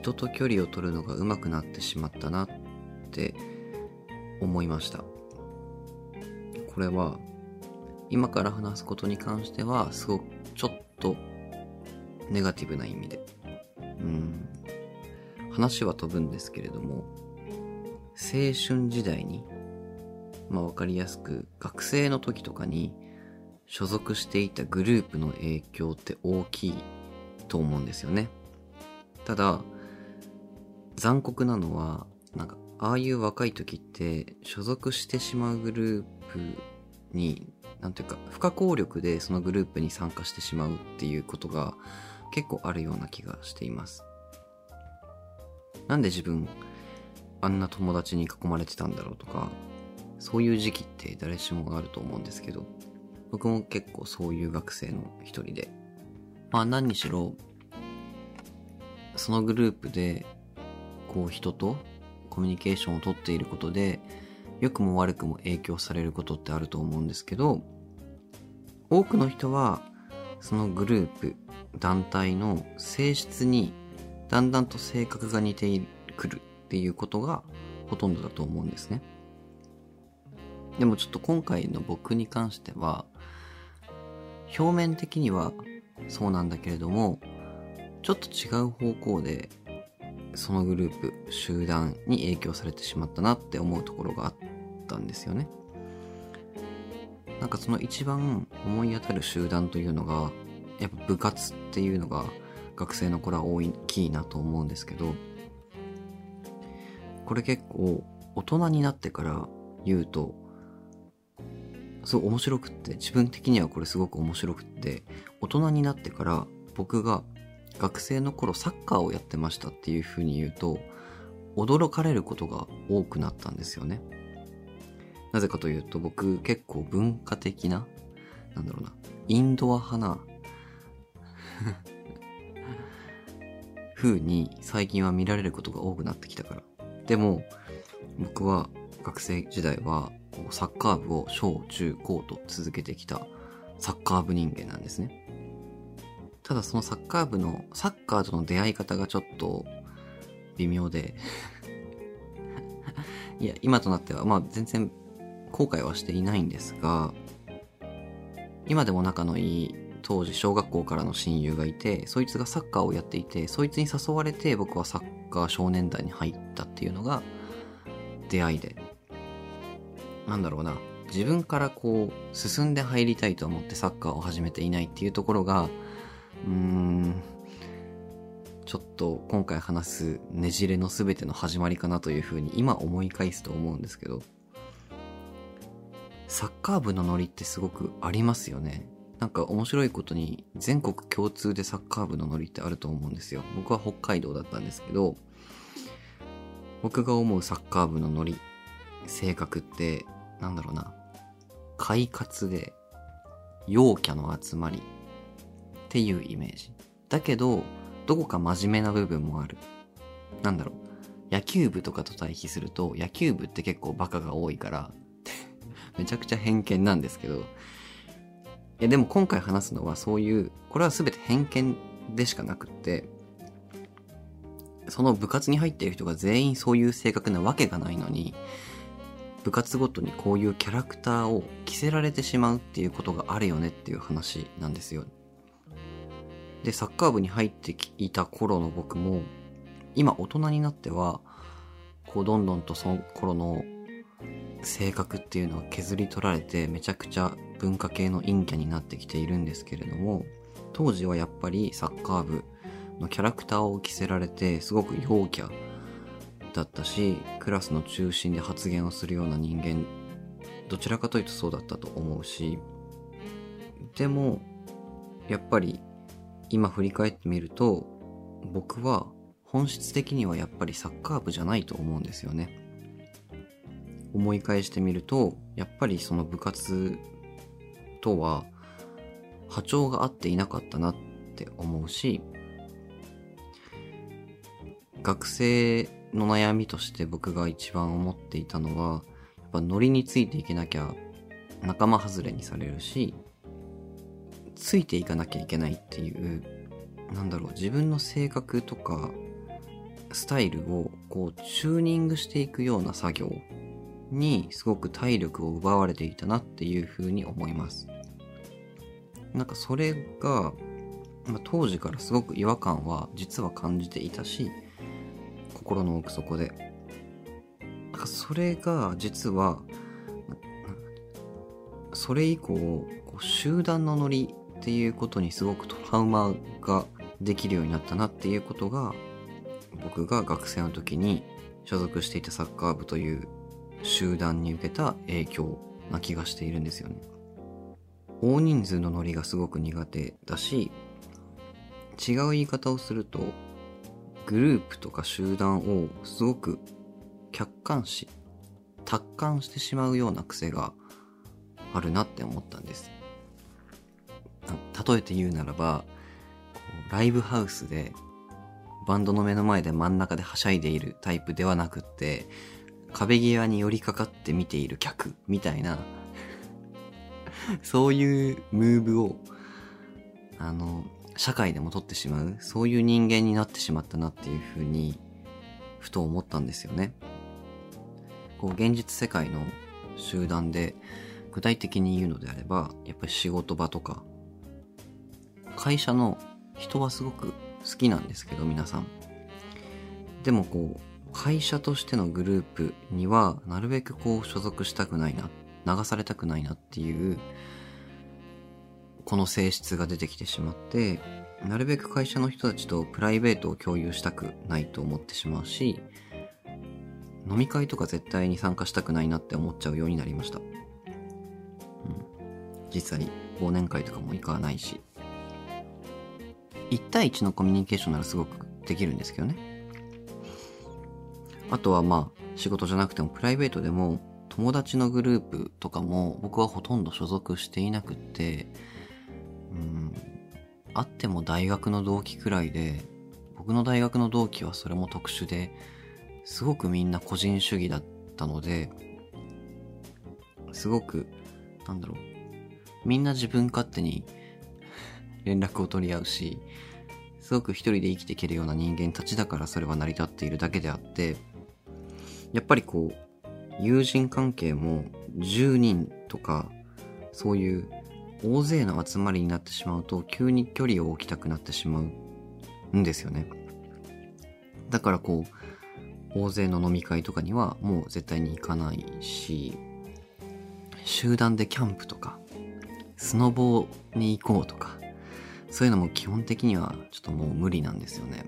人と距離を取るのが上手くなってしまったなって思いました。これは今から話すことに関してはすごくちょっとネガティブな意味で。うん。話は飛ぶんですけれども青春時代にまあわかりやすく学生の時とかに所属していたグループの影響って大きいと思うんですよね。ただ、残酷なのは、なんか、ああいう若い時って所属してしまうグループに、なんていうか、不可抗力でそのグループに参加してしまうっていうことが結構あるような気がしています。なんで自分、あんな友達に囲まれてたんだろうとか、そういう時期って誰しもがあると思うんですけど、僕も結構そういう学生の一人で。まあ何にしろ、そのグループで、こう人とコミュニケーションをとっていることで、良くも悪くも影響されることってあると思うんですけど、多くの人は、そのグループ、団体の性質にだんだんと性格が似てくるっていうことがほとんどだと思うんですね。でもちょっと今回の僕に関しては、表面的にはそうなんだけれども、ちょっと違う方向で、そのグループ、集団に影響されてしまったなって思うところがあったんですよね。なんかその一番思い当たる集団というのが、やっぱ部活っていうのが学生の頃は大きいなと思うんですけど、これ結構大人になってから言うとすごい面白くって、自分的にはこれすごく面白くって、大人になってから僕が学生の頃サッカーをやってましたっていう風に言うと、驚かれることが多くなったんですよね。なぜかというと僕結構文化的な、なんだろうな、インドア派な風に最近は見られることが多くなってきたから。でも、僕は学生時代はサッカー部を小中高と続けてきたサッカー部人間なんですね。ただそのサッカー部の、サッカーとの出会い方がちょっと微妙で。いや、今となっては、まあ全然後悔はしていないんですが、今でも仲のいい当時小学校からの親友がいて、そいつがサッカーをやっていて、そいつに誘われて僕はサッカー少年団に入ったっていうのが出会いで、なんだろうな、自分からこう、進んで入りたいと思ってサッカーを始めていないっていうところが、ちょっと今回話すねじれの全ての始まりかなというふうに今思い返すと思うんですけど、サッカー部のノリってすごくありますよね。なんか面白いことに全国共通でサッカー部のノリってあると思うんですよ。僕は北海道だったんですけど、僕が思うサッカー部のノリ、性格ってなんだろうな、快活で、陽キャの集まりっていうイメージ。だけど、どこか真面目な部分もある。なんだろう、野球部とかと対比すると、野球部って結構バカが多いから めちゃくちゃ偏見なんですけど、え、でも今回話すのはそういう、これは全て偏見でしかなくって、その部活に入っている人が全員そういう性格なわけがないのに、部活ごとにこういうキャラクターを着せられてしまうっていうことがあるよねっていう話なんですよ。で、サッカー部に入っていた頃の僕も、今大人になっては、こうどんどんとその頃の性格っていうのは削り取られてめちゃくちゃ文化系の陰キャになってきているんですけれども、当時はやっぱりサッカー部のキャラクターを着せられてすごく陽キャだったし、クラスの中心で発言をするような人間、どちらかというとそうだったと思うし、でも、やっぱり今振り返ってみると、僕は本質的にはやっぱりサッカー部じゃないと思うんですよね。思い返してみると、やっぱりその部活とは波長が合っていなかったなって思うし、学生の悩みとして僕が一番思っていたのは、やっぱノリについていけなきゃ仲間外れにされるし、ついていかなきゃいけないっていう、なんだろう、自分の性格とかスタイルをこうチューニングしていくような作業にすごく体力を奪われていたなっていうふうに思います。なんかそれが、まあ、当時からすごく違和感は実は感じていたし、心の奥底で。なんかそれが実は、それ以降、こう集団のノリっていうことにすごくトラウマができるようになったなっていうことが、僕が学生の時に所属していたサッカー部という集団に受けた影響な気がしているんですよね。大人数のノリがすごく苦手だし、違う言い方をすると、グループとか集団をすごく客観視、達観してしまうような癖があるなって思ったんです。例えて言うならば、ライブハウスでバンドの目の前で真ん中ではしゃいでいるタイプではなくって、壁際に寄りかかって見ている客みたいな そういうムーブを、あの、社会でも取ってしまう、そういう人間になってしまったなっていうふうに、ふと思ったんですよね。こう、現実世界の集団で、具体的に言うのであれば、やっぱり仕事場とか、会社の人はすごく好きなんですけど、皆さん。でもこう、会社としてのグループには、なるべくこう所属したくないな、流されたくないなっていう、この性質が出てきてしまって、なるべく会社の人たちとプライベートを共有したくないと思ってしまうし、飲み会とか絶対に参加したくないなって思っちゃうようになりました。うん。実際、忘年会とかも行かないし。1対1のコミュニケーションならすごくできるんですけどね。あとはまあ、仕事じゃなくてもプライベートでも、友達のグループとかも僕はほとんど所属していなくって、うん、あっても大学の同期くらいで、僕の大学の同期はそれも特殊で、すごくみんな個人主義だったので、すごく、なんだろう、みんな自分勝手に連絡を取り合うし、すごく一人で生きていけるような人間たちだからそれは成り立っているだけであって、やっぱりこう、友人関係も10人とか、そういう大勢の集まりになってしまうと、急に距離を置きたくなってしまうんですよね。だからこう、大勢の飲み会とかにはもう絶対に行かないし、集団でキャンプとか、スノボに行こうとか、そういうのも基本的にはちょっともう無理なんですよね。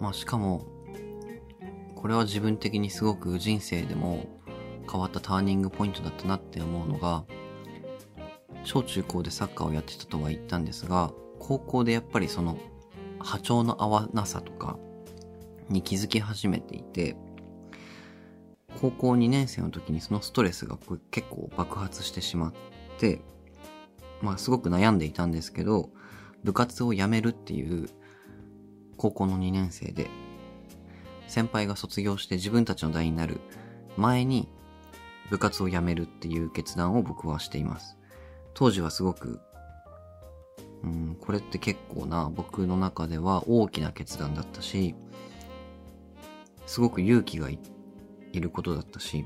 まあしかも、これは自分的にすごく人生でも変わったターニングポイントだったなって思うのが、小中高でサッカーをやってたとは言ったんですが、高校でやっぱりその波長の合わなさとかに気づき始めていて、高校2年生の時にそのストレスが結構爆発してしまって、まあすごく悩んでいたんですけど、部活を辞めるっていう高校の2年生で先輩が卒業して自分たちの代になる前に部活を辞めるっていう決断を僕はしています。当時はすごく、うん、これって結構な僕の中では大きな決断だったし、すごく勇気がいることだったし、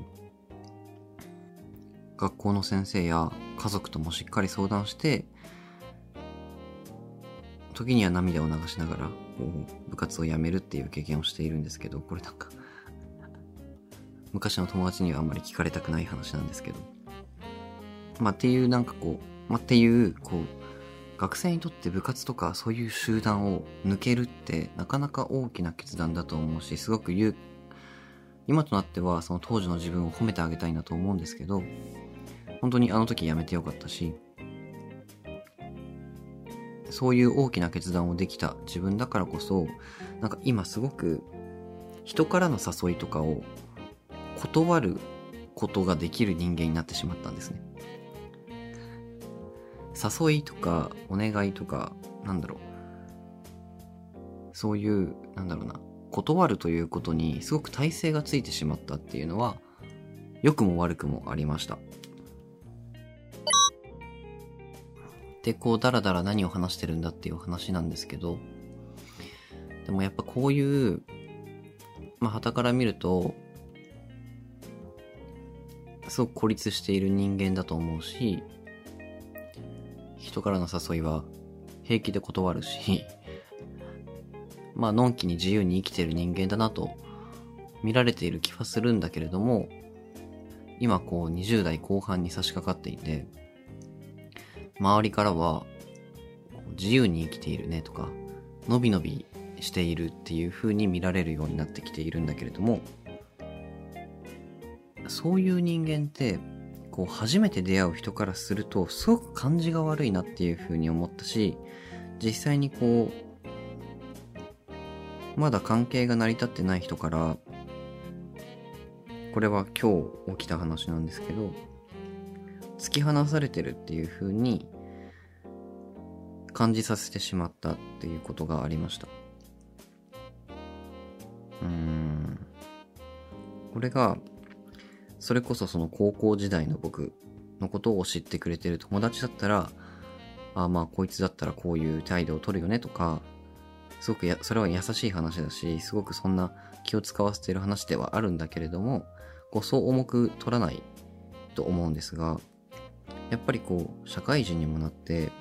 学校の先生や家族ともしっかり相談して、時には涙を流しながら、部活を辞めるっていう経験をしているんですけど、これなんか昔の友達にはあんまり聞かれたくない話なんですけど。まあ、っていうなんかこう、まあ、っていう、こう、学生にとって部活とかそういう集団を抜けるってなかなか大きな決断だと思うし、すごく言う、今となってはその当時の自分を褒めてあげたいなと思うんですけど、本当にあの時やめてよかったし、そういう大きな決断をできた自分だからこそ、なんか今すごく人からの誘いとかを断ることができる人間になってしまったんですね。誘いとかお願いとか、なんだろう。そういう、なんだろうな。断るということにすごく体勢がついてしまったっていうのは、良くも悪くもありました。で、こう、だらだら何を話してるんだっていう話なんですけど、でもやっぱこういう、まあ、旗から見ると、すごく孤立している人間だと思うし、人からの誘いは平気で断るし、まあ、のんきに自由に生きてる人間だなと見られている気はするんだけれども、今こう20代後半に差し掛かっていて、周りからは、自由に生きているねとか、のびのびしているっていう風に見られるようになってきているんだけれども、そういう人間って、こう初めて出会う人からすると、すごく感じが悪いなっていう風に思ったし、実際にこう、まだ関係が成り立ってない人から、これは今日起きた話なんですけど、突き放されてるっていう風に感じさせてしまったっていうことがありました。うん。これが、それこそその高校時代の僕のことを知ってくれてる友達だったら、あまあこいつだったらこういう態度を取るよねとか、すごくや、それは優しい話だし、すごくそんな気を使わせてる話ではあるんだけれども、こうそう重く取らないと思うんですが、やっぱりこう、社会人にもなって、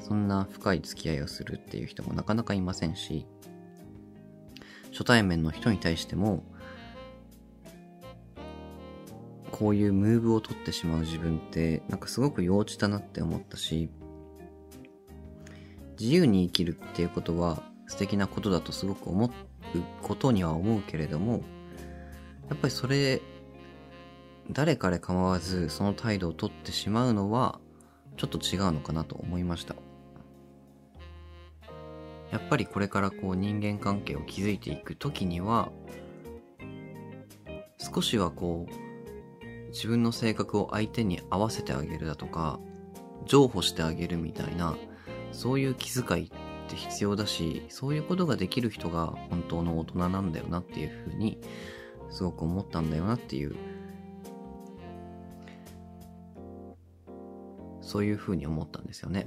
そんな深い付き合いをするっていう人もなかなかいませんし、初対面の人に対しても、こういうムーブを取ってしまう自分って、なんかすごく幼稚だなって思ったし、自由に生きるっていうことは素敵なことだとすごく思うことには思うけれども、やっぱりそれ、誰彼構わずその態度を取ってしまうのは、ちょっと違うのかなと思いました。やっぱりこれからこう人間関係を築いていくときには、少しはこう、自分の性格を相手に合わせてあげるだとか、譲歩してあげるみたいな、そういう気遣いって必要だし、そういうことができる人が本当の大人なんだよなっていうふうに、すごく思ったんだよなっていう、そういうふうに思ったんですよね。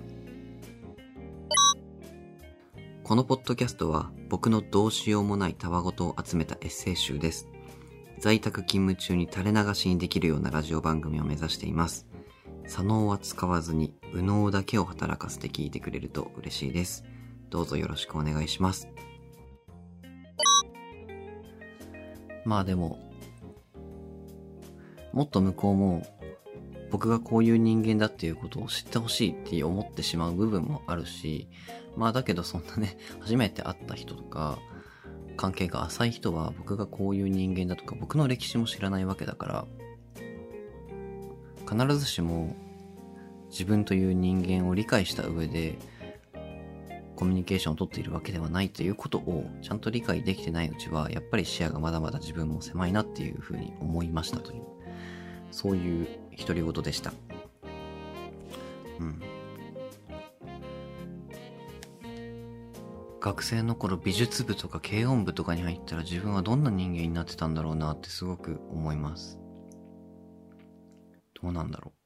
このポッドキャストは僕のどうしようもないたわごとを集めたエッセイ集です。在宅勤務中に垂れ流しにできるようなラジオ番組を目指しています。左脳は使わずに右脳だけを働かせて聞いてくれると嬉しいです。どうぞよろしくお願いします。まあでも、もっと向こうも僕がこういう人間だっていうことを知ってほしいって思ってしまう部分もあるし、まあだけどそんなね、初めて会った人とか、関係が浅い人は僕がこういう人間だとか僕の歴史も知らないわけだから、必ずしも自分という人間を理解した上でコミュニケーションをとっているわけではないということをちゃんと理解できてないうちはやっぱり視野がまだまだ自分も狭いなっていうふうに思いましたという。そういう独り言でした。うん。学生の頃美術部とか軽音部とかに入ったら自分はどんな人間になってたんだろうなってすごく思います。どうなんだろう